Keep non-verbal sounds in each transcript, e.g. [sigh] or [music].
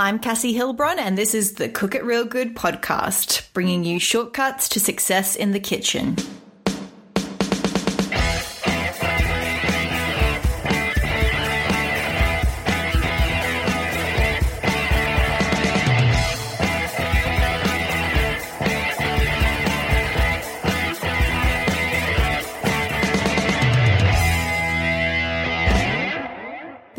I'm Cassie Hilbron, and this is the Cook It Real Good podcast, bringing you shortcuts to success in the kitchen.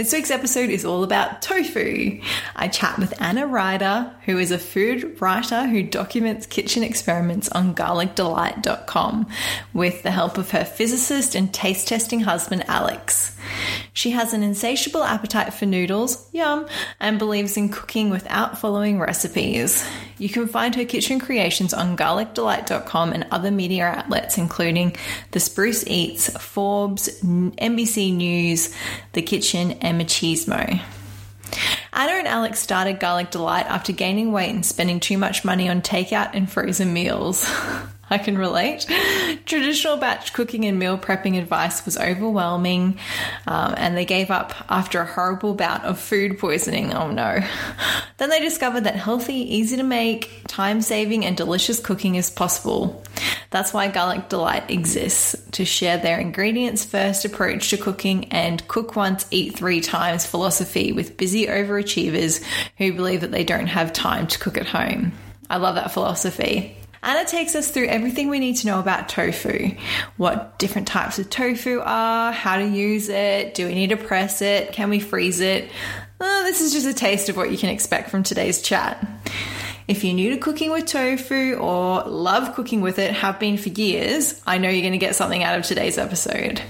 This week's episode is all about tofu. I chat with Anna Ryder, who is a food writer who documents kitchen experiments on garlicdelight.com with the help of her physicist and taste testing husband, Alex. She has an insatiable appetite for noodles, yum, and believes in cooking without following recipes. You can find her kitchen creations on garlicdelight.com and other media outlets, including The Spruce Eats, Forbes, NBC News, The Kitchn, and Macheesmo. Anna and Alex started Garlic Delight after gaining weight and spending too much money on takeout and frozen meals. [laughs] I can relate. Traditional batch cooking and meal prepping advice was overwhelming, um, and they gave up after a horrible bout of food poisoning. Oh no. Then they discovered that healthy, easy to make, time saving, and delicious cooking is possible. That's why Garlic Delight exists to share their ingredients first approach to cooking and cook once, eat three times philosophy with busy overachievers who believe that they don't have time to cook at home. I love that philosophy. Anna takes us through everything we need to know about tofu what different types of tofu are, how to use it, do we need to press it, can we freeze it? Uh, this is just a taste of what you can expect from today's chat. If you're new to cooking with tofu or love cooking with it, have been for years, I know you're going to get something out of today's episode.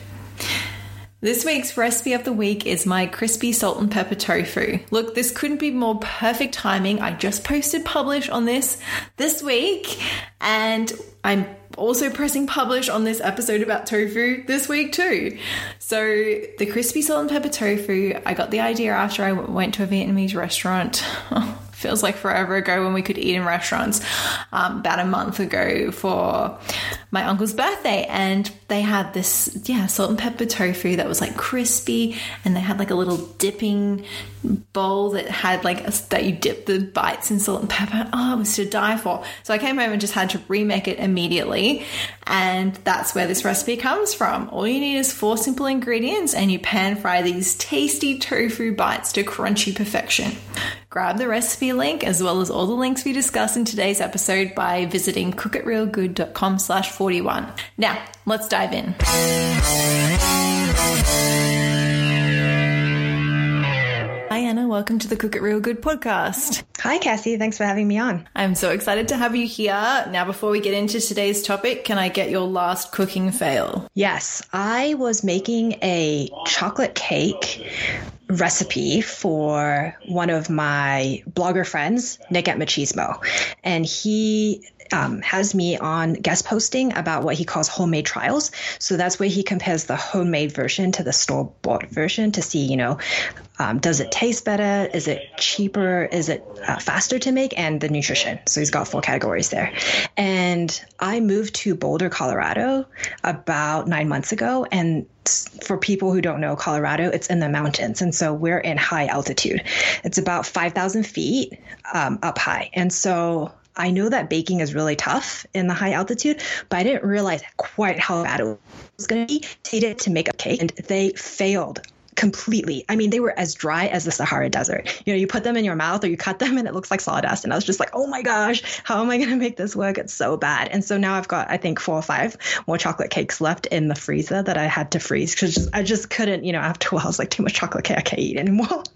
This week's recipe of the week is my crispy salt and pepper tofu. Look, this couldn't be more perfect timing. I just posted publish on this this week, and I'm also pressing publish on this episode about tofu this week too. So, the crispy salt and pepper tofu, I got the idea after I went to a Vietnamese restaurant. [laughs] feels like forever ago when we could eat in restaurants um, about a month ago for my uncle's birthday. And they had this yeah salt and pepper tofu that was like crispy. And they had like a little dipping bowl that had like a, that you dip the bites in salt and pepper. Oh it was to die for. So i came home and just had to remake it immediately. And that's where this recipe comes from. All you need is four simple ingredients and you pan fry these tasty tofu bites to crunchy perfection grab the recipe link as well as all the links we discuss in today's episode by visiting cookitrealgood.com slash 41. Now, let's dive in. Hi, Anna. Welcome to the Cook It Real Good podcast. Hi, Cassie. Thanks for having me on. I'm so excited to have you here. Now, before we get into today's topic, can I get your last cooking fail? Yes, I was making a chocolate cake recipe for one of my blogger friends, Nick at Macheesmo. And he um, has me on guest posting about what he calls homemade trials. So that's where he compares the homemade version to the store bought version to see, you know, um, does it taste better? Is it cheaper? Is it uh, faster to make? And the nutrition. So he's got four categories there. And I moved to Boulder, Colorado about nine months ago. And for people who don't know Colorado, it's in the mountains. And so we're in high altitude. It's about 5,000 feet um, up high. And so I know that baking is really tough in the high altitude, but I didn't realize quite how bad it was going to be. To make a cake, and they failed completely. I mean, they were as dry as the Sahara Desert. You know, you put them in your mouth or you cut them and it looks like sawdust. And I was just like, oh my gosh, how am I going to make this work? It's so bad. And so now I've got, I think, four or five more chocolate cakes left in the freezer that I had to freeze because I just couldn't, you know, after a while, I was like, too much chocolate cake, I can't eat anymore. [laughs]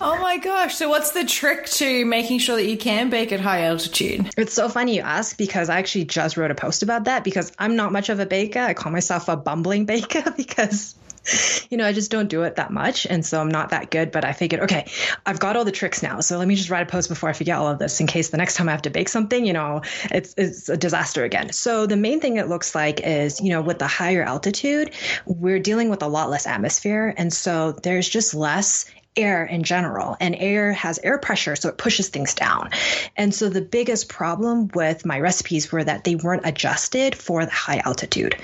Oh my gosh. So, what's the trick to making sure that you can bake at high altitude? It's so funny you ask because I actually just wrote a post about that because I'm not much of a baker. I call myself a bumbling baker [laughs] because [laughs] you know, I just don't do it that much. And so I'm not that good. But I figured, okay, I've got all the tricks now. So let me just write a post before I forget all of this in case the next time I have to bake something, you know, it's, it's a disaster again. So the main thing it looks like is, you know, with the higher altitude, we're dealing with a lot less atmosphere. And so there's just less air in general, and air has air pressure, so it pushes things down. And so the biggest problem with my recipes were that they weren't adjusted for the high altitude.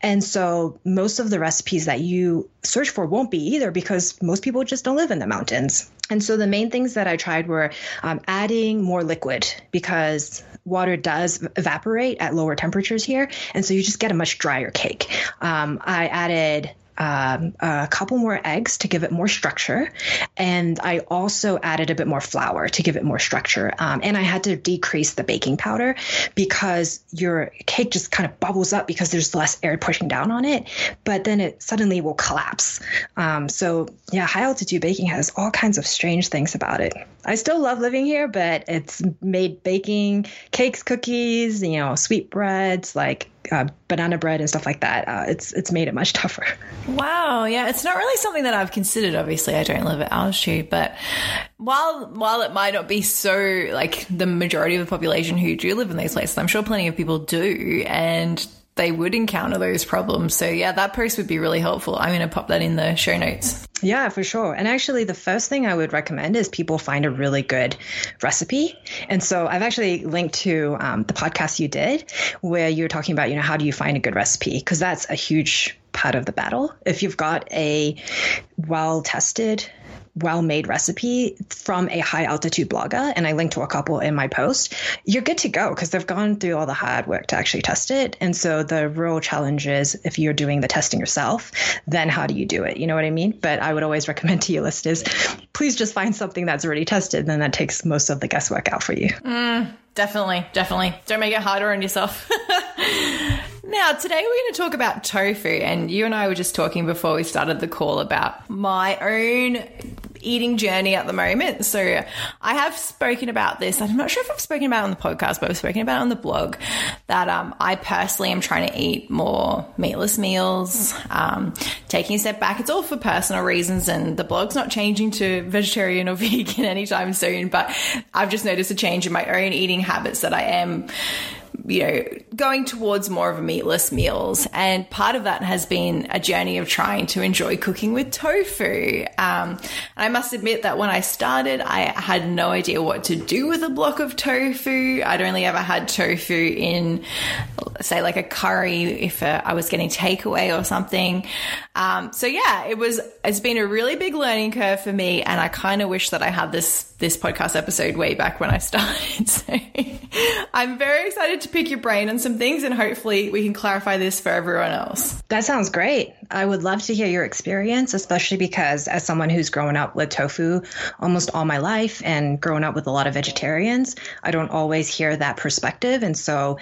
And so most of the recipes that you search for won't be either because most people just don't live in the mountains. And so the main things that I tried were um, adding more liquid because water does evaporate at lower temperatures here. And so you just get a much drier cake. Um, I added um, a couple more eggs to give it more structure. And I also added a bit more flour to give it more structure. Um, and I had to decrease the baking powder because your cake just kind of bubbles up because there's less air pushing down on it, but then it suddenly will collapse. Um, so, yeah, high altitude baking has all kinds of strange things about it. I still love living here, but it's made baking cakes, cookies, you know, sweet breads, like uh, banana bread and stuff like that. Uh, it's it's made it much [laughs] tougher. Wow, yeah, it's not really something that I've considered. Obviously, I don't live at altitude, but while while it might not be so like the majority of the population who do live in these places, I'm sure plenty of people do, and they would encounter those problems. So yeah, that post would be really helpful. I'm going to pop that in the show notes. Yeah, for sure. And actually, the first thing I would recommend is people find a really good recipe. And so I've actually linked to um, the podcast you did where you're talking about, you know, how do you find a good recipe? Because that's a huge part of the battle. If you've got a well tested well made recipe from a high altitude blogger, and I link to a couple in my post, you're good to go because they've gone through all the hard work to actually test it. And so the real challenge is if you're doing the testing yourself, then how do you do it? You know what I mean? But I would always recommend to you listeners, please just find something that's already tested, then that takes most of the guesswork out for you. Mm, definitely, definitely. Don't make it harder on yourself. [laughs] Now, today we're going to talk about tofu, and you and I were just talking before we started the call about my own eating journey at the moment. So I have spoken about this. I'm not sure if I've spoken about it on the podcast, but I've spoken about it on the blog that um, I personally am trying to eat more meatless meals, um, taking a step back. It's all for personal reasons, and the blog's not changing to vegetarian or [laughs] vegan anytime soon. But I've just noticed a change in my own eating habits that I am you know, going towards more of a meatless meals. And part of that has been a journey of trying to enjoy cooking with tofu. Um, I must admit that when I started, I had no idea what to do with a block of tofu. I'd only ever had tofu in, say, like a curry if uh, I was getting takeaway or something. Um, so yeah, it was, it's been a really big learning curve for me. And I kind of wish that I had this, this podcast episode way back when I started. [laughs] So I'm very excited to pick your brain on some things and hopefully we can clarify this for everyone else. That sounds great. I would love to hear your experience, especially because as someone who's grown up with tofu almost all my life and grown up with a lot of vegetarians, I don't always hear that perspective. And so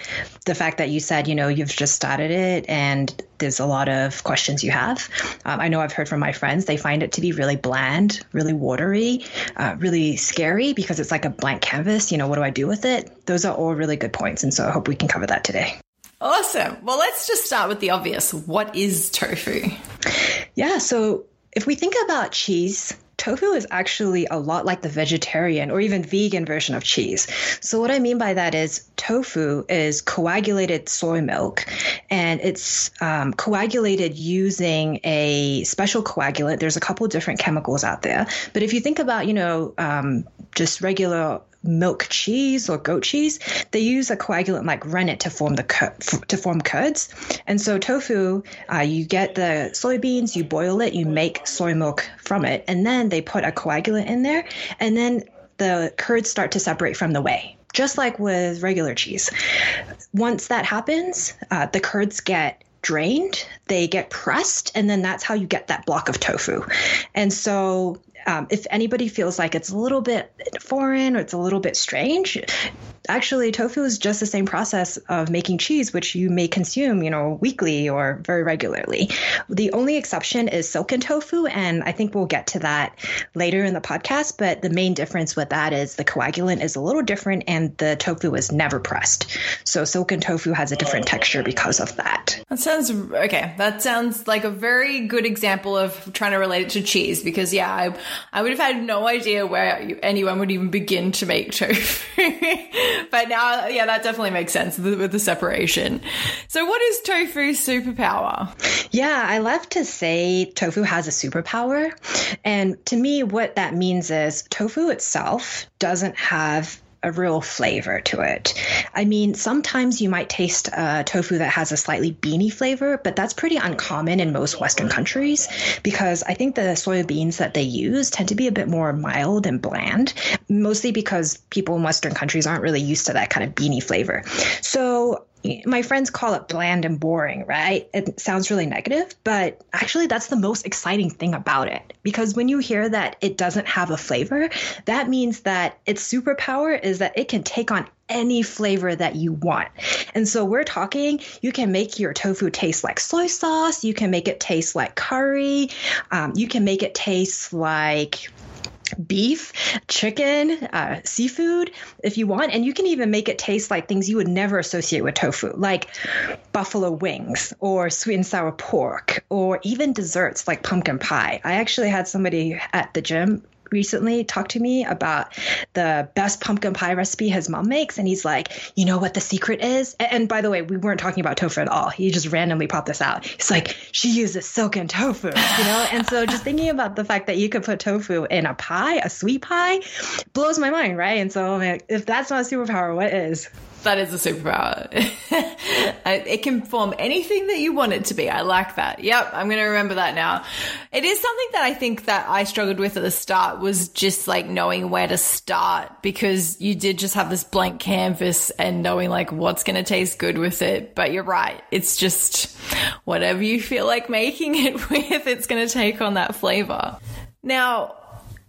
the fact that you said, you know, you've just started it and there's a lot of questions you have. Um, I know I've heard from my friends, they find it to be really bland, really watery, uh, really scary because it's like a blank canvas. You know, what do I do with it? Those are all really good points. And so I hope we can cover that today. Awesome. Well, let's just start with the obvious. What is tofu? Yeah. So if we think about cheese, tofu is actually a lot like the vegetarian or even vegan version of cheese. So, what I mean by that is tofu is coagulated soy milk and it's um, coagulated using a special coagulant. There's a couple different chemicals out there. But if you think about, you know, um, just regular milk cheese or goat cheese, they use a coagulant like rennet to form the to form curds. And so tofu, uh, you get the soybeans, you boil it, you make soy milk from it, and then they put a coagulant in there, and then the curds start to separate from the whey. Just like with regular cheese. Once that happens, uh, the curds get drained, they get pressed, and then that's how you get that block of tofu. And so um, if anybody feels like it's a little bit foreign or it's a little bit strange, actually tofu is just the same process of making cheese, which you may consume, you know, weekly or very regularly. The only exception is silken tofu, and I think we'll get to that later in the podcast. But the main difference with that is the coagulant is a little different, and the tofu is never pressed. So silken tofu has a different texture because of that. That sounds okay. That sounds like a very good example of trying to relate it to cheese because yeah, I I would have had no idea where anyone would even begin to make tofu. [laughs] but now, yeah, that definitely makes sense with the separation. So, what is tofu's superpower? Yeah, I love to say tofu has a superpower. And to me, what that means is tofu itself doesn't have a real flavor to it. I mean, sometimes you might taste a tofu that has a slightly beany flavor, but that's pretty uncommon in most Western countries because I think the soybeans that they use tend to be a bit more mild and bland, mostly because people in Western countries aren't really used to that kind of beany flavor. So my friends call it bland and boring, right? It sounds really negative, but actually, that's the most exciting thing about it. Because when you hear that it doesn't have a flavor, that means that its superpower is that it can take on any flavor that you want. And so we're talking, you can make your tofu taste like soy sauce, you can make it taste like curry, um, you can make it taste like beef, chicken, uh, seafood if you want. And you can even make it taste like things you would never associate with tofu, like buffalo wings or sweet and sour pork, or even desserts like pumpkin pie. I actually had somebody at the gym recently talked to me about the best pumpkin pie recipe his mom makes. And he's like, you know what the secret is? And by the way, we weren't talking about tofu at all. He just randomly popped this out. He's like, she uses silken tofu, you know? and so just thinking about the fact that you could put tofu in a pie, a sweet pie, blows my mind, right? And so like, if that's not a superpower, what is? That is a superpower. [laughs] it can form anything that you want it to be. I like that. Yep, I'm going to remember that now. It is something that I think that I struggled with at the start was just like knowing where to start because you did just have this blank canvas and knowing like what's going to taste good with it. But you're right. It's just whatever you feel like making it [laughs] with, it's going to take on that flavor. Now,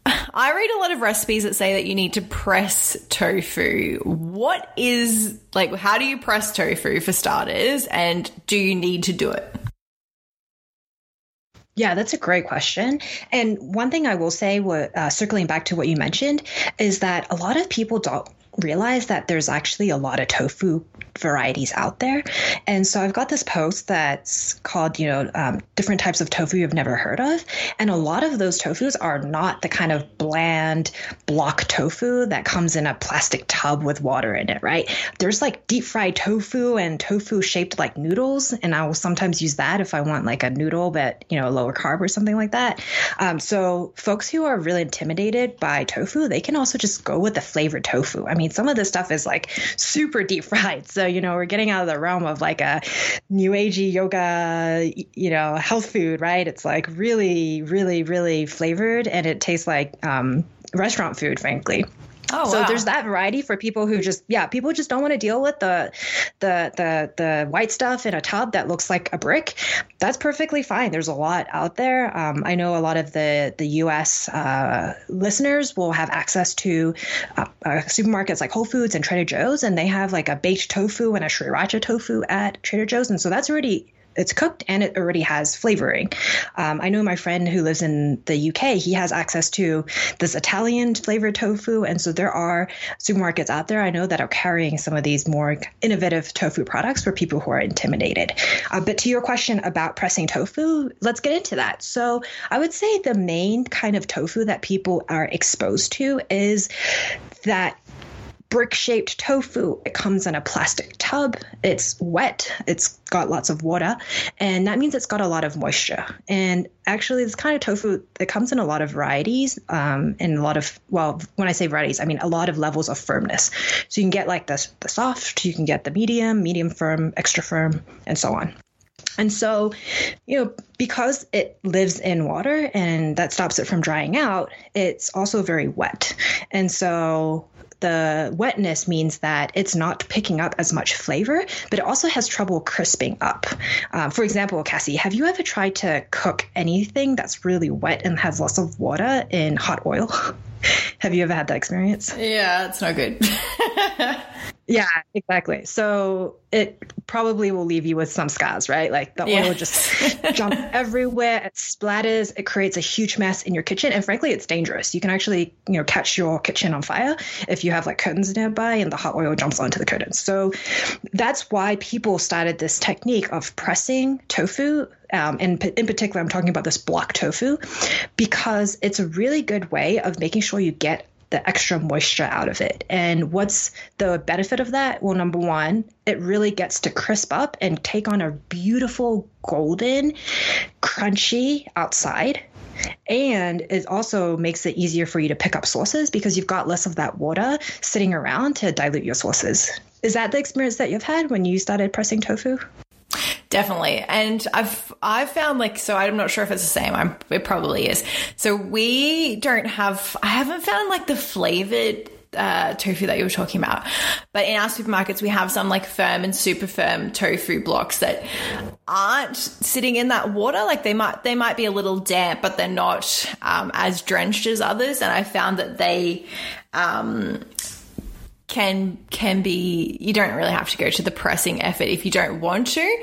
I read a lot of recipes that say that you need to press tofu. What is like how do you press tofu for starters and do you need to do it? Yeah, that's a great question. And one thing I will say, uh, circling back to what you mentioned, is that a lot of people don't realize that there's actually a lot of tofu varieties out there. And so I've got this post that's called, you know, um, different types of tofu you've never heard of. And a lot of those tofus are not the kind of bland block tofu that comes in a plastic tub with water in it, right? There's like deep fried tofu and tofu shaped like noodles. And I will sometimes use that if I want like a noodle, but, you know, lower carb or something like that. Um, so folks who are really intimidated by tofu, they can also just go with the flavored tofu. I mean, some of this stuff is like super deep fried. So, you know, we're getting out of the realm of like a new agey yoga, you know, health food, right? It's like really, really, really flavored and it tastes like um, restaurant food, frankly. Oh, so wow. there's that variety for people who just yeah people just don't want to deal with the the the the white stuff in a tub that looks like a brick. That's perfectly fine. There's a lot out there. Um, I know a lot of the the U.S. Uh, listeners will have access to uh, uh, supermarkets like Whole Foods and Trader Joe's, and they have like a baked tofu and a sriracha tofu at Trader Joe's, and so that's already it's cooked and it already has flavoring. Um, I know my friend who lives in the UK, he has access to this Italian flavored tofu. And so there are supermarkets out there I know that are carrying some of these more innovative tofu products for people who are intimidated. Uh, but to your question about pressing tofu, let's get into that. So I would say the main kind of tofu that people are exposed to is that brick shaped tofu. It comes in a plastic tub. It's wet. It's got lots of water. And that means it's got a lot of moisture. And actually, this kind of tofu, it comes in a lot of varieties um, and a lot of, well, when I say varieties, I mean a lot of levels of firmness. So you can get like the, the soft, you can get the medium, medium firm, extra firm, and so on. And so, you know, because it lives in water and that stops it from drying out, it's also very wet. And so the wetness means that it's not picking up as much flavor, but it also has trouble crisping up. Um, for example, Cassie, have you ever tried to cook anything that's really wet and has lots of water in hot oil? [laughs] have you ever had that experience? Yeah, it's not good. [laughs] Yeah, exactly. So it probably will leave you with some scars, right? Like the yeah. oil just [laughs] jump [laughs] everywhere, it splatters, it creates a huge mess in your kitchen, and frankly, it's dangerous. You can actually, you know, catch your kitchen on fire if you have like curtains nearby and the hot oil jumps onto the curtains. So that's why people started this technique of pressing tofu um, and in particular, I'm talking about this block tofu because it's a really good way of making sure you get the extra moisture out of it. And what's the benefit of that? Well, number one, it really gets to crisp up and take on a beautiful golden, crunchy outside. And it also makes it easier for you to pick up sauces because you've got less of that water sitting around to dilute your sauces. Is that the experience that you've had when you started pressing tofu? Definitely. And I've I've found like so I'm not sure if it's the same. I'm it probably is. So we don't have I haven't found like the flavored uh, tofu that you were talking about. But in our supermarkets, we have some like firm and super firm tofu blocks that aren't sitting in that water. Like they might they might be a little damp, but they're not um, as drenched as others. And I found that they um, can can be you don't really have to go to the pressing effort if you don't want to.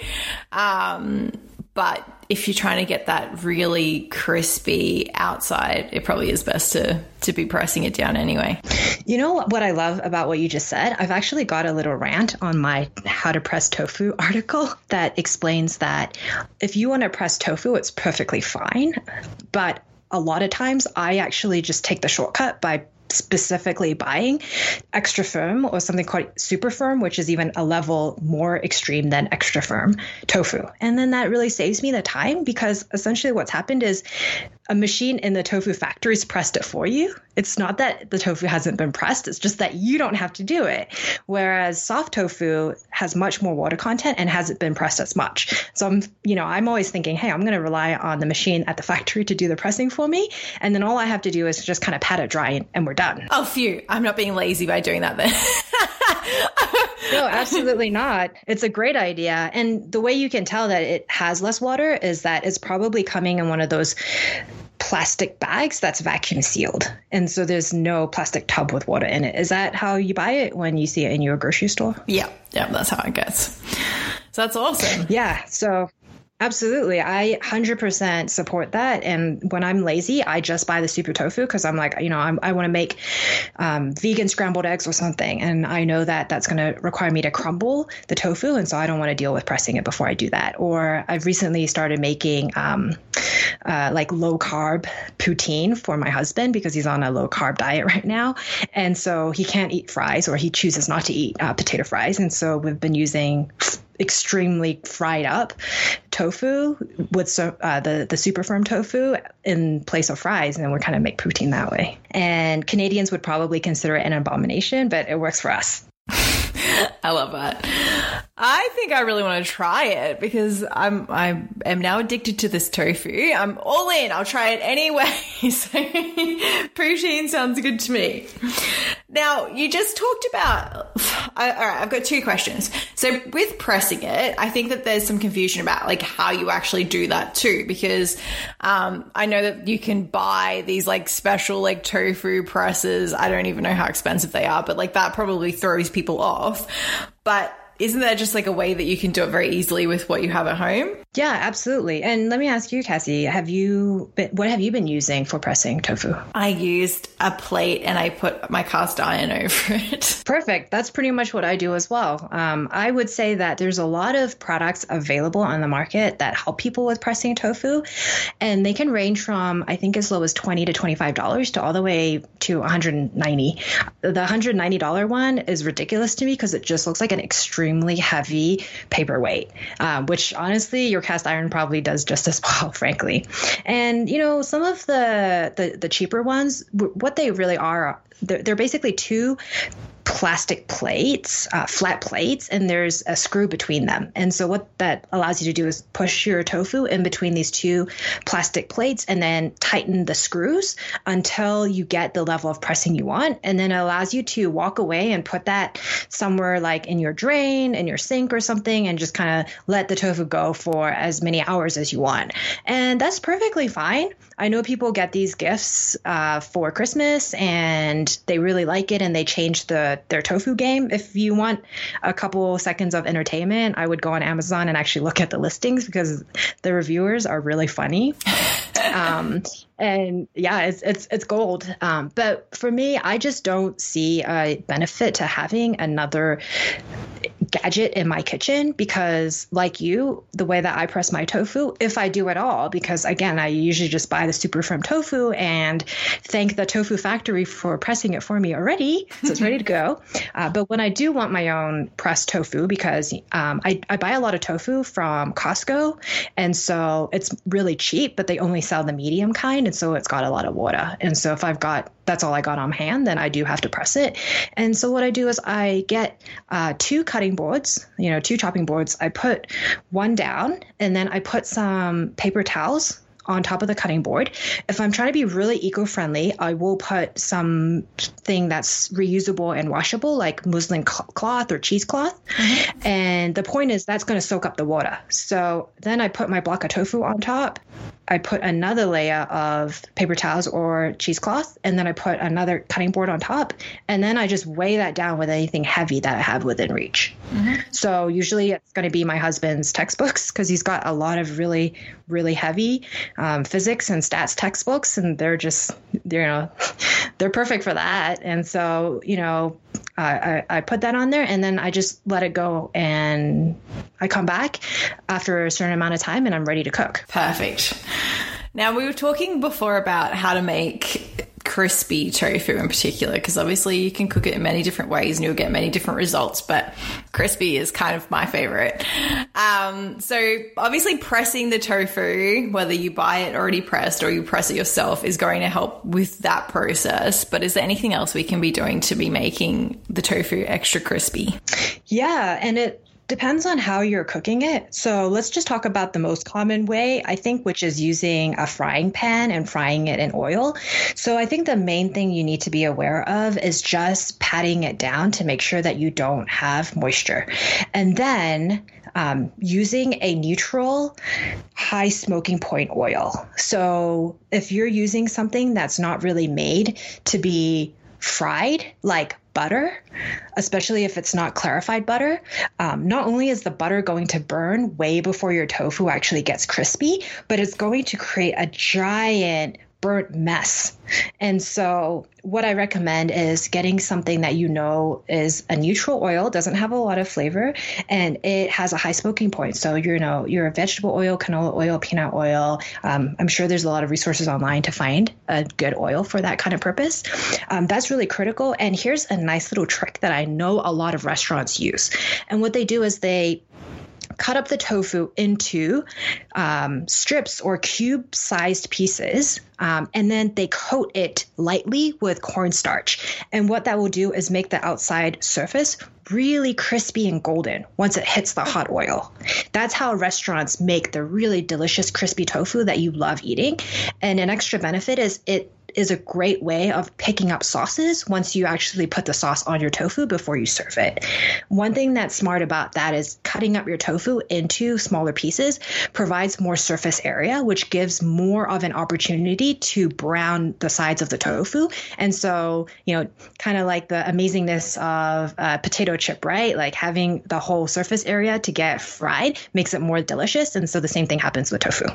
Um, but if you're trying to get that really crispy outside it probably is best to to be pressing it down anyway. You know what i love about what you just said? I've actually got a little rant on my how to press tofu [laughs] article that explains that if you want to press tofu it's perfectly fine but a lot of times I actually just take the shortcut by specifically buying extra firm or something called super firm, which is even a level more extreme than extra firm tofu. And then that really saves me the time because essentially what's happened is a machine in the tofu factory's pressed it for you. It's not that the tofu hasn't been pressed, it's just that you don't have to do it. Whereas soft tofu has much more water content and hasn't been pressed as much. So I'm, you know, I'm always thinking, hey, I'm going to rely on the machine at the factory to do the pressing for me. And then all I have to do is just kind of pat it dry and we're done. Oh, phew. I'm not being lazy by doing that then. [laughs] no, absolutely not. It's a great idea. And the way you can tell that it has less water is that it's probably coming in one of those plastic bags that's vacuum sealed. And so there's no plastic tub with water in it. Is that how you buy it when you see it in your grocery store? Yeah. Yeah, that's how it gets. So that's awesome. Yeah. So Absolutely. I 100% support that. And when I'm lazy, I just buy the super tofu because I'm like, you know, I'm, i want to make um, vegan scrambled eggs or something. And I know that that's going to require me to crumble the tofu. And so I don't want to deal with pressing it before I do that. Or I've recently started making um, uh, like low carb poutine for my husband because he's on a low carb diet right now. And so he can't eat fries or he chooses not to eat uh, potato fries. And so we've been using extremely fried up tofu with so, uh, the the super firm tofu in place of fries, and then we kind of make poutine that way. And Canadians would probably consider it an abomination, but it works for us. [laughs] [laughs] I love that. I think I really want to try it because I'm I am now addicted to this tofu. I'm all in. I'll try it anyway. [laughs] So sounds good to me. Now you just talked about. I, all right, I've got two questions. So with pressing it, I think that there's some confusion about like how you actually do that too, because um, I know that you can buy these like special like tofu presses. I don't even know how expensive they are, but like that probably throws people off. But isn't that just like a way that you can do it very easily with what you have at home? Yeah, absolutely. And let me ask you, Cassie, have you been, what have you been using for pressing tofu? I used a plate and I put my cast iron [laughs] over it. Perfect. That's pretty much what I do as well. Um, I would say that there's a lot of products available on the market that help people with pressing tofu, and they can range from I think as low as twenty to twenty five dollars to all the way to 190. The 190 dollar one is ridiculous to me because it just looks like an extreme extremely heavy paperweight, um, which honestly your cast iron probably does just as [laughs] well, frankly. And you know, some of the the, the cheaper ones, what they really are, they're, they're basically two plastic plates, uh, flat plates, and there's a screw between them. And so what that allows you to do is push your tofu in between these two plastic plates and then tighten the screws until you get the level of pressing you want. And then it allows you to walk away and put that somewhere like in your drain, in your sink or something, and just kind of let the tofu go for as many hours as you want. And that's perfectly fine. I know people get these gifts uh, for Christmas and they really like it and they change the their tofu game. If you want a couple seconds of entertainment, I would go on Amazon and actually look at the listings because the reviewers are really funny. [laughs] um, and yeah, it's it's it's gold. Um, but for me, I just don't see a benefit to having another gadget in my kitchen because, like you, the way that I press my tofu, if I do at all, because again, I usually just buy the super firm tofu and thank the tofu factory for pressing it for me already, so it's ready to go. [laughs] Uh, but when I do want my own pressed tofu, because um, I I buy a lot of tofu from Costco, and so it's really cheap, but they only sell the medium kind and so it's got a lot of water. And so if I've got that's all I got on hand, then I do have to press it. And so what I do is I get uh, two cutting boards, you know, two chopping boards. I put one down, and then I put some paper towels on top of the cutting board. If I'm trying to be really eco-friendly, I will put something that's reusable and washable, like muslin cloth or cheesecloth. Mm-hmm. And the point is that's going to soak up the water. So then I put my block of tofu on top. I put another layer of paper towels or cheesecloth, and then I put another cutting board on top, and then I just weigh that down with anything heavy that I have within reach. Mm-hmm. So usually it's going to be my husband's textbooks because he's got a lot of really, really heavy um, physics and stats textbooks, and they're just, you know, [laughs] they're perfect for that. And so, you know, I, I put that on there and then I just let it go and I come back after a certain amount of time and I'm ready to cook. Perfect. Now, we were talking before about how to make crispy tofu in particular, because obviously you can cook it in many different ways and you'll get many different results, but crispy is kind of my favorite. Um, so obviously pressing the tofu, whether you buy it already pressed or you press it yourself, is going to help with that process. But is there anything else we can be doing to be making the tofu extra crispy? Yeah, and it Depends on how you're cooking it. So let's just talk about the most common way, I think, which is using a frying pan and frying it in oil. So I think the main thing you need to be aware of is just patting it down to make sure that you don't have moisture. And then um, using a neutral high smoking point oil. So if you're using something that's not really made to be fried, like butter, especially if it's not clarified butter, um, not only is the butter going to burn way before your tofu actually gets crispy, but it's going to create a giant burnt mess. And so, what I recommend is getting something that you know is a neutral oil, doesn't have a lot of flavor, and it has a high smoking point. So, you know, your vegetable oil, canola oil, peanut oil. Um, I'm sure there's a lot of resources online to find a good oil for that kind of purpose. Um, that's really critical. And here's a nice little trick that I know a lot of restaurants use. And what they do is they cut up the tofu into um, strips or cube sized pieces. Um, and then they coat it lightly with cornstarch. And what that will do is make the outside surface really crispy and golden once it hits the hot oil. That's how restaurants make the really delicious crispy tofu that you love eating. And an extra benefit is it is a great way of picking up sauces once you actually put the sauce on your tofu before you serve it. One thing that's smart about that is cutting up your tofu into smaller pieces provides more surface area, which gives more of an opportunity to brown the sides of the tofu. And so, you know, kind of like the amazingness of a potato chip, right? Like having the whole surface area to get fried makes it more delicious. And so the same thing happens with tofu.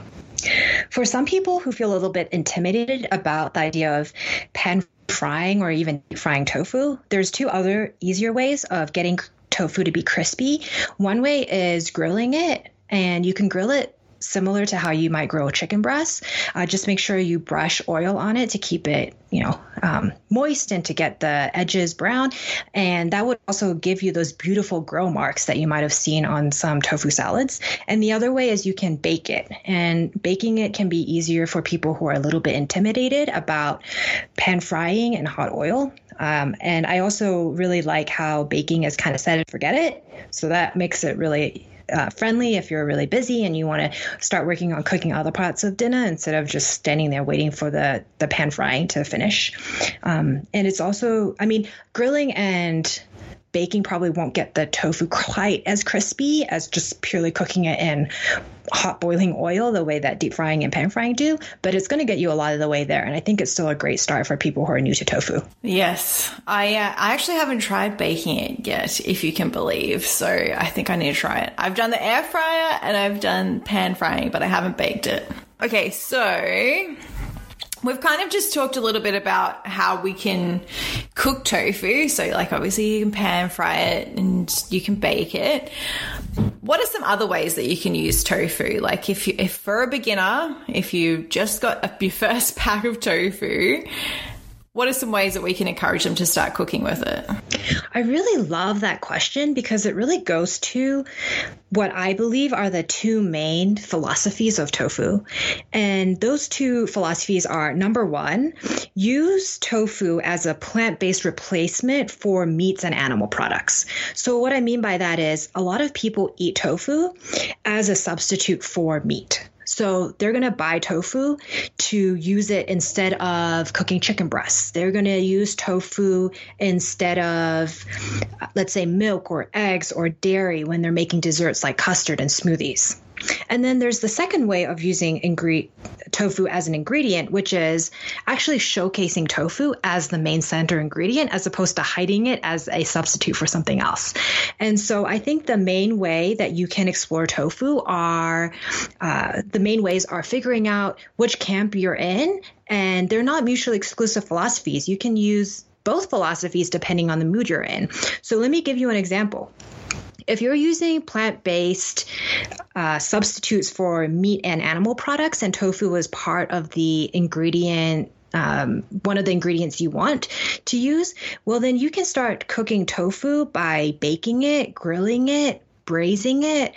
For some people who feel a little bit intimidated about the idea of pan frying or even frying tofu, there's two other easier ways of getting tofu to be crispy. One way is grilling it, and you can grill it similar to how you might grill chicken breast. Uh, just make sure you brush oil on it to keep it, you know, um, moist and to get the edges brown. And that would also give you those beautiful grill marks that you might have seen on some tofu salads. And the other way is you can bake it. And baking it can be easier for people who are a little bit intimidated about pan frying in hot oil. Um, and I also really like how baking is kind of set and forget it. So that makes it really uh, friendly if you're really busy and you want to start working on cooking other parts of dinner instead of just standing there waiting for the the pan frying to finish. Um, and it's also, I mean, grilling and baking probably won't get the tofu [laughs] quite as crispy as just purely cooking it in hot boiling oil the way that deep frying and pan frying do, but it's going to get you a lot of the way there. And I think it's still a great start for people who are new to tofu. Yes, I uh, I actually haven't tried baking it yet, if you can believe. So I think I need to try it. I've done the air fryer and I've done pan frying, but I haven't baked it. Okay, so We've kind of just talked a little bit about how we can cook tofu. So, like, obviously, you can pan fry it and you can bake it. What are some other ways that you can use tofu? Like, if you, if for a beginner, if you just got a, your [laughs] first pack of tofu, what are some ways that we can encourage them to start cooking with it? I really love that question because it really goes to what I believe are the two main philosophies of tofu. And those two philosophies are number one, use tofu as a plant based replacement for meats and animal products. So, what I mean by that is a lot of people eat tofu as a substitute for meat. So they're going to buy tofu to use it instead of cooking chicken breasts. They're going to use tofu instead of, let's say, milk or eggs or dairy when they're making desserts like custard and smoothies. And then there's the second way of using ingre- tofu as an ingredient, which is actually showcasing tofu as the main center ingredient as opposed to hiding it as a substitute for something else. And so I think the main way that you can explore tofu are uh, the main ways are figuring out which camp you're in, and they're not mutually exclusive philosophies. You can use both philosophies depending on the mood you're in. So let me give you an example if you're using plant based uh, substitutes for meat and animal products, and tofu is part of the ingredient um, one of the ingredients you want to use, well, then you can start cooking tofu by baking it, grilling it, braising it,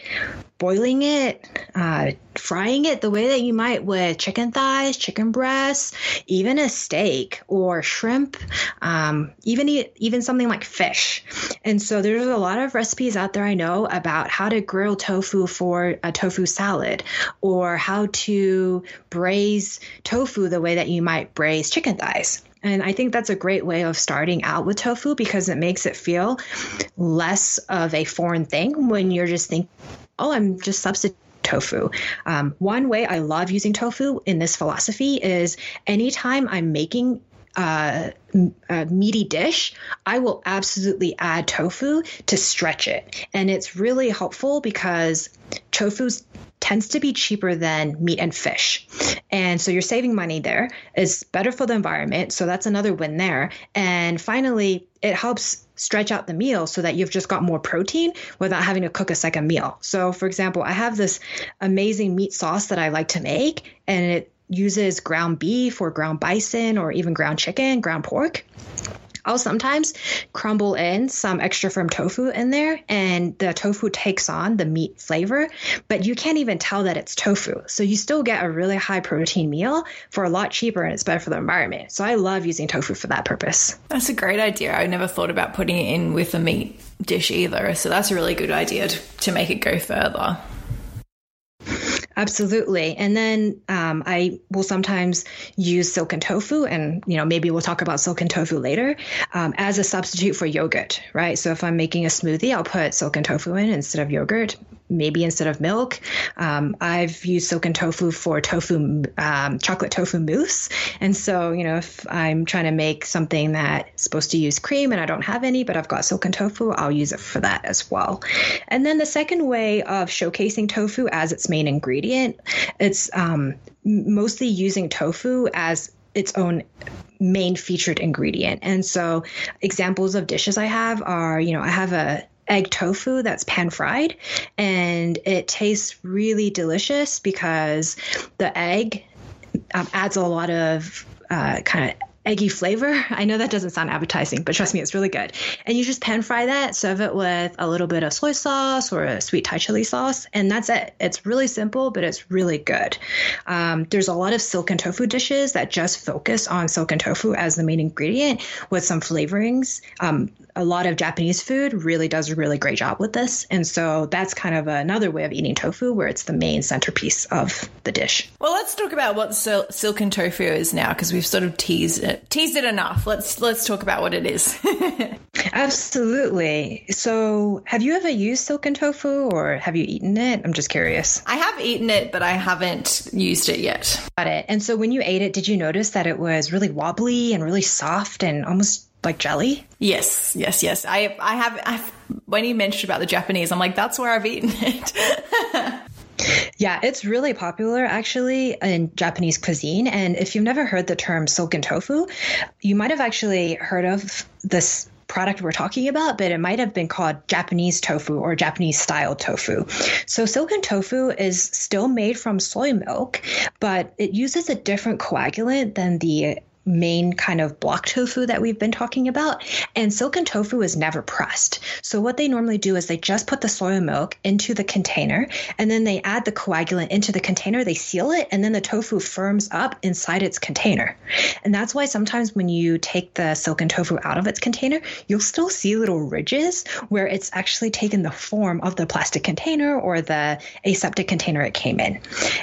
boiling it, uh, frying it the way that you might with chicken thighs, chicken breasts, even a steak or shrimp, um, even even something like fish. And so there's a lot of recipes out there I know about how to grill tofu for a tofu salad, or how to braise tofu the way that you might braise chicken thighs. And I think that's a great way of starting out with tofu because it makes it feel less of a foreign thing when you're just thinking, oh, I'm just substituting tofu. Um, one way I love using tofu in this philosophy is anytime I'm making uh, a meaty dish, I will absolutely add tofu to stretch it. And it's really helpful because tofu tends to be cheaper than meat and fish. And so you're saving money there. It's better for the environment. So that's another win there. And finally, it helps stretch out the meal so that you've just got more protein without having to cook a second meal. So, for example, I have this amazing meat sauce that I like to make, and it uses ground beef or ground bison or even ground chicken, ground pork. I'll sometimes crumble in some extra firm tofu in there, and the tofu takes on the meat flavor, but you can't even tell that it's tofu. So you still get a really high protein meal for a lot cheaper, and it's better for the environment. So I love using tofu for that purpose. That's a great idea. I never thought about putting it in with a meat dish either. So that's a really good idea to, to make it go further. Absolutely. And then um, I will sometimes use silken tofu, and you know maybe we'll talk about silken tofu later um, as a substitute for yogurt, right? So if I'm making a smoothie, I'll put silken tofu in instead of yogurt maybe instead of milk. Um, I've used silken tofu for tofu, um, chocolate tofu mousse. And so, you know, if I'm trying to make something that's supposed to use cream and I don't have any, but I've got silken tofu, I'll use it for that as well. And then the second way of showcasing tofu as its main ingredient, it's um, mostly using tofu as its own main featured ingredient. And so examples of dishes I have are, you know, I have a egg tofu that's pan fried and it tastes really delicious because the egg um, adds a lot of uh, kind of eggy flavor. I know that doesn't sound appetizing, but trust me, it's really good. And you just pan fry that, serve it with a little bit of soy sauce or a sweet Thai chili sauce, and that's it. It's really simple, but it's really good. Um, there's a lot of silken tofu dishes that just focus on silken tofu as the main ingredient with some flavorings. Um, a lot of Japanese food really does a really great job with this. And so that's kind of another way of eating tofu where it's the main centerpiece of the dish. Well, let's talk about what sil- silken tofu is now because we've sort of teased it, teased it enough. Let's let's talk about what it is. [laughs] Absolutely. So, have you ever used silken tofu or have you eaten it? I'm just curious. I have eaten it, but I haven't used it yet. Got it. And so, when you ate it, did you notice that it was really wobbly and really soft and almost like jelly? Yes, yes, yes. I I have I've, when you mentioned about the Japanese, I'm like, that's where I've eaten [laughs] it. Yeah, it's really popular actually in Japanese cuisine. And if you've never heard the term silken tofu, you might have actually heard of this product we're talking about, but it might have been called Japanese tofu or Japanese style tofu. So, silken tofu is still made from soy milk, but it uses a different coagulant than the main kind of block tofu that we've been talking about. And silken tofu is never pressed. So what they normally do is they just put the soy milk into the container and then they add the coagulant into the container, they seal it, and then the tofu firms up inside its container. And that's why sometimes when you take the silken tofu out of its container, you'll still see little ridges where it's actually taken the form of the plastic container or the aseptic container it came in.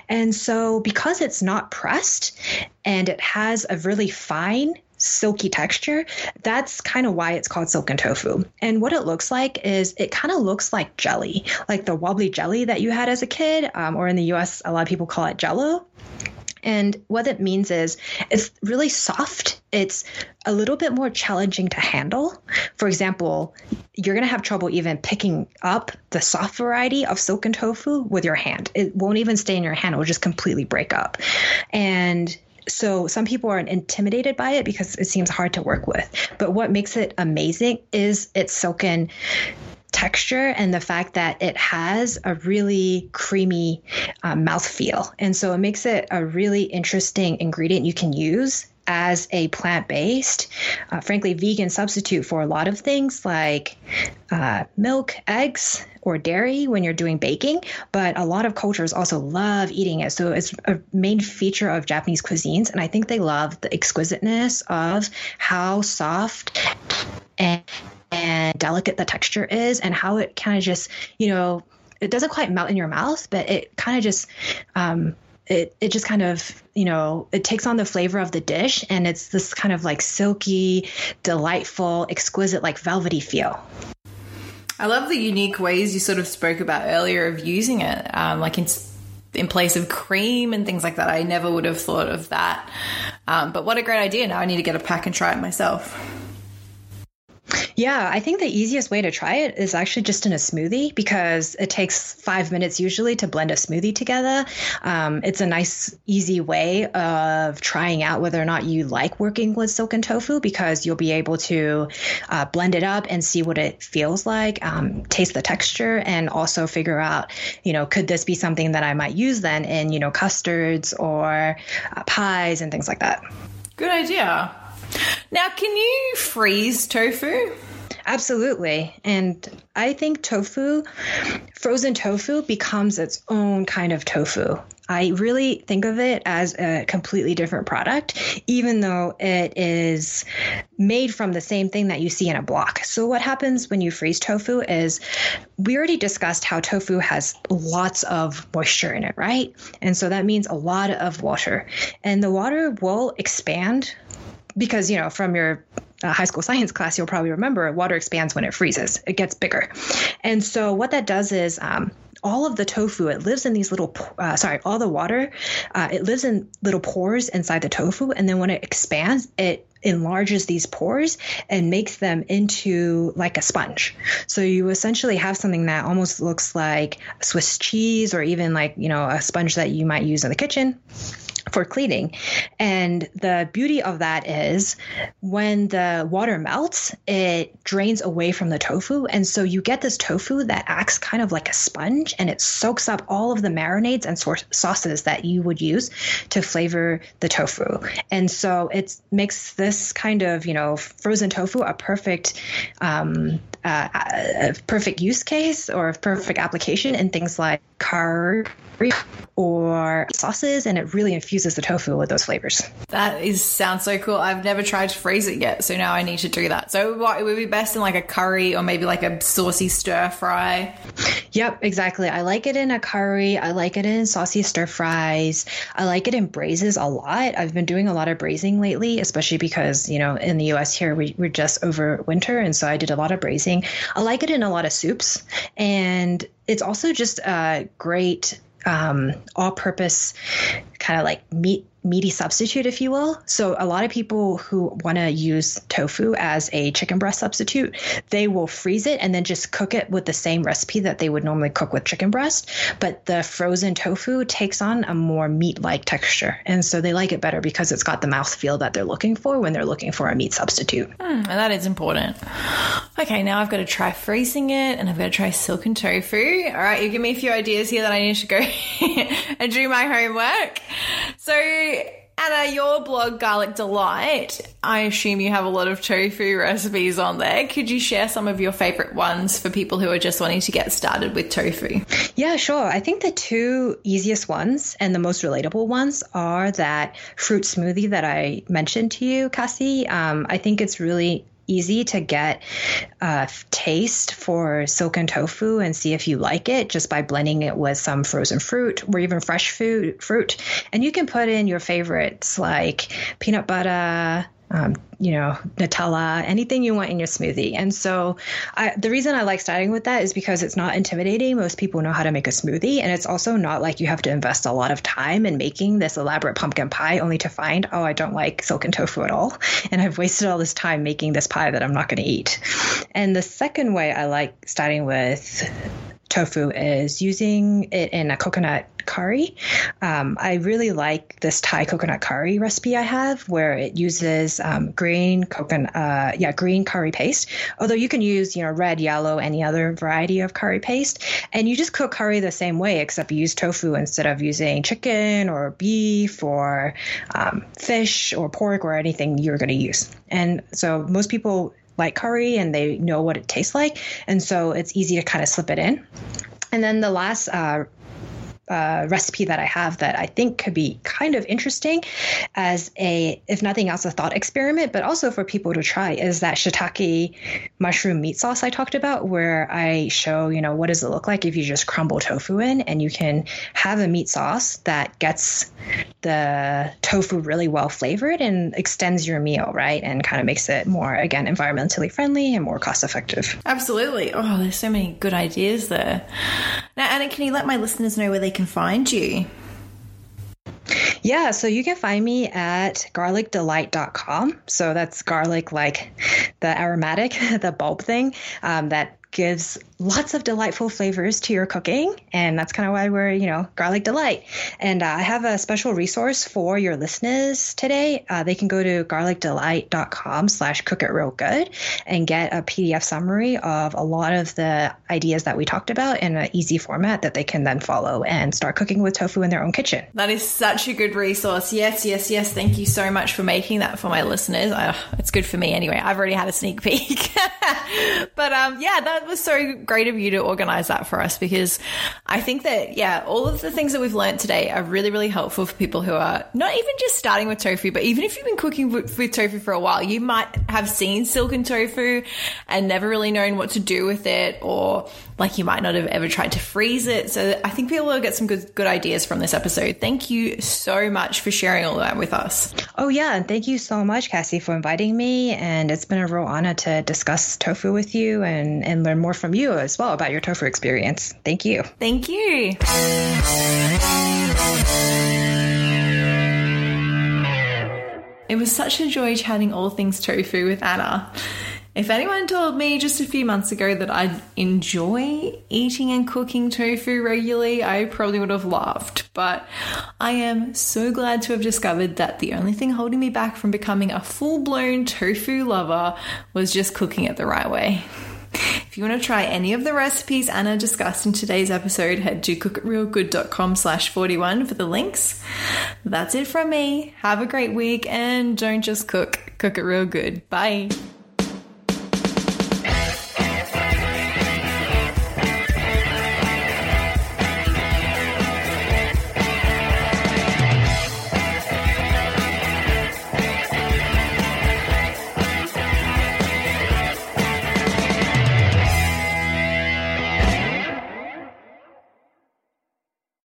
And so because it's not pressed and it has a really fine silky texture. That's kind of why it's called silken tofu. And what it looks like is it kind of looks like jelly, like the wobbly jelly that you had as a kid, um, or in the US, a lot of people call it jello. And what it means is it's really soft. It's a little bit more challenging to handle. For example, you're going to have trouble even picking up the soft variety of silken tofu with your hand. It won't even stay in your hand, it will just completely break up. And so some people are intimidated by it because it seems hard to work with. But what makes it amazing is its silken texture and the fact that it has a really creamy um, mouth feel. And so it makes it a really interesting ingredient you can use as a plant based, uh, frankly, vegan substitute for a lot of things like uh, milk, eggs, or dairy when you're doing baking. But a lot of cultures also love eating it. So it's a main feature of Japanese cuisines. And I think they love the exquisiteness of how soft and, and delicate the texture is and how it kind of just, you know, it doesn't quite melt in your mouth, but it kind of just um, it it just kind of you know it takes on the flavor of the dish and it's this kind of like silky delightful exquisite like velvety feel. I love the unique ways you sort of spoke about earlier of using it um, like in in place of cream and things like that. I never would have thought of that. Um, but what a great idea. Now i need to get a pack and try it myself yeah, I think the easiest way to try it is actually just in a smoothie because it takes five minutes usually to blend a smoothie together. Um, it's a nice, easy way of trying out whether or not you like working with silken tofu because you'll be able to uh, blend it up and see what it feels like, um, taste the texture, and also figure out, you know, could this be something that I might use then in, you know, custards or uh, pies and things like that. Good idea. Now, can you freeze tofu? Absolutely. And I think tofu, frozen tofu, becomes its own kind of tofu. I really think of it as a completely different product, even though it is made from the same thing that you see in a block. So, what happens when you freeze tofu is we already discussed how tofu has lots of moisture in it, right? And so that means a lot of water. And the water will expand because you know from your uh, high school science class you'll probably remember water expands when it freezes. It gets bigger. And so what that does is um, all of the tofu it lives in these little uh, sorry all the water uh, it lives in little pores inside the tofu. And then when it expands it enlarges these pores and makes them into like a sponge. So you essentially have something that almost looks like Swiss cheese or even like, you know, a sponge that you might use in the kitchen for cleaning. And the beauty of that is when the water melts, it drains away from the tofu. And so you get this tofu that acts kind of like a sponge and it soaks up all of the marinades and sauces that you would use to flavor the tofu. And so it makes this kind of, you know, frozen tofu a perfect, um, uh, a perfect use case or a perfect application in things like curry or sauces, and it really infuses the tofu with those flavors. That is sounds so cool. I've never tried to freeze it yet, so now I need to do that. So what it would be best in like a curry or maybe like a saucy stir fry. Yep, exactly. I like it in a curry. I like it in saucy stir fries. I like it in braises a lot. I've been doing a lot of braising lately, especially because, you know, in the US here, we, we're just over winter. And so I did a lot of braising. I like it in a lot of soups. And it's also just a great um, all purpose kind of like meat meaty substitute, if you will. So a lot of people who want to use tofu as a chicken breast substitute, they will freeze it and then just cook it with the same recipe that they would normally cook with chicken breast. But the frozen tofu takes on a more meat-like texture, and so they like it better because it's got the mouthfeel that they're looking for when they're looking for a meat substitute. Mm, and that is important. Okay, now I've got to try freezing it, and I've got to try silken tofu. All right, you give me a few ideas here that I need to go [laughs] and do my homework. So Anna, your blog, Garlic Delight, I assume you have a lot of tofu recipes on there. Could you share some of your favorite ones for people who are just wanting to get started with tofu? Yeah, sure. I think the two easiest ones and the most relatable ones are that fruit smoothie that I mentioned to you, Cassie. Um, I think it's really easy to get a taste for silken tofu and see if you like it just by blending it with some frozen fruit or even fresh food fruit. And you can put in your favorites like peanut butter, um, you know, Nutella, anything you want in your smoothie. And so I, the reason I like starting with that is because it's not intimidating. Most people know how to make a smoothie. And it's also not like you have to invest a lot of time in making this elaborate pumpkin pie only to find, oh, I don't like silken tofu at all. And I've wasted all this time making this pie that I'm not going to eat. And the second way I like starting with tofu is using it in a coconut curry. Um, I really like this Thai coconut curry recipe I have, where it uses um, green coconut, uh, yeah, green curry paste. Although you can use, you know, red, yellow, any other variety of curry paste, and you just cook curry the same way, except you use tofu instead of using chicken or beef or um, fish or pork or anything you're going to use. And so most people like curry and they know what it tastes like, and so it's easy to kind of slip it in. And then the last uh, uh, recipe that I have that I think could be kind of interesting as a, if nothing else, a thought experiment, but also for people to try is that shiitake mushroom meat sauce I talked about, where I show, you know, what does it look like if you just crumble tofu in and you can have a meat sauce that gets the tofu really well flavored and extends your meal, right? And kind of makes it more, again, environmentally friendly and more cost effective. Absolutely. Oh, there's so many good ideas there. Now, Anna, can you let my listeners know where they can find you? Yeah, so you can find me at garlicdelight.com. So that's garlic like the aromatic, [laughs] the bulb thing um, that gives lots of delightful flavors to your cooking. And that's kind of why we're, you know, Garlic Delight. And uh, I have a special resource for your listeners today. Uh, they can go to garlicdelight.com slash cook it real good and get a PDF summary of a lot of the ideas that we talked about in an easy format that they can then follow and start cooking with tofu in their own kitchen. That is such a good resource. Yes, yes, yes. Thank you so much for making that for my listeners. It's good for me anyway. I've already had a sneak peek. [laughs] but um, yeah, that was so great great of you to organize that for us because I think that, yeah, all of the things that we've learned today are really, really helpful for people who are not even just starting with tofu, but even if you've been cooking with, with tofu for a while, you might have seen silken tofu and never really known what to do with it, or like you might not have ever tried to freeze it. So I think people will get some good, good ideas from this episode. Thank you so much for sharing all that with us. Oh, yeah. And thank you so much, Cassie, for inviting me. And it's been a real honor to discuss tofu with you and, and learn more from you as well about your tofu experience. Thank you. Thank you. It was such a joy chatting all things tofu with Anna. If anyone told me just a few months ago that I'd enjoy eating and cooking tofu regularly, I probably would have laughed. But I am so glad to have discovered that the only thing holding me back from becoming a full blown tofu lover was just cooking it the right way. If you want to try any of the recipes Anna discussed in today's episode, head to cookitrealgood.com slash 41 for the links. That's it from me. Have a great week and don't just cook, cook it real good. Bye.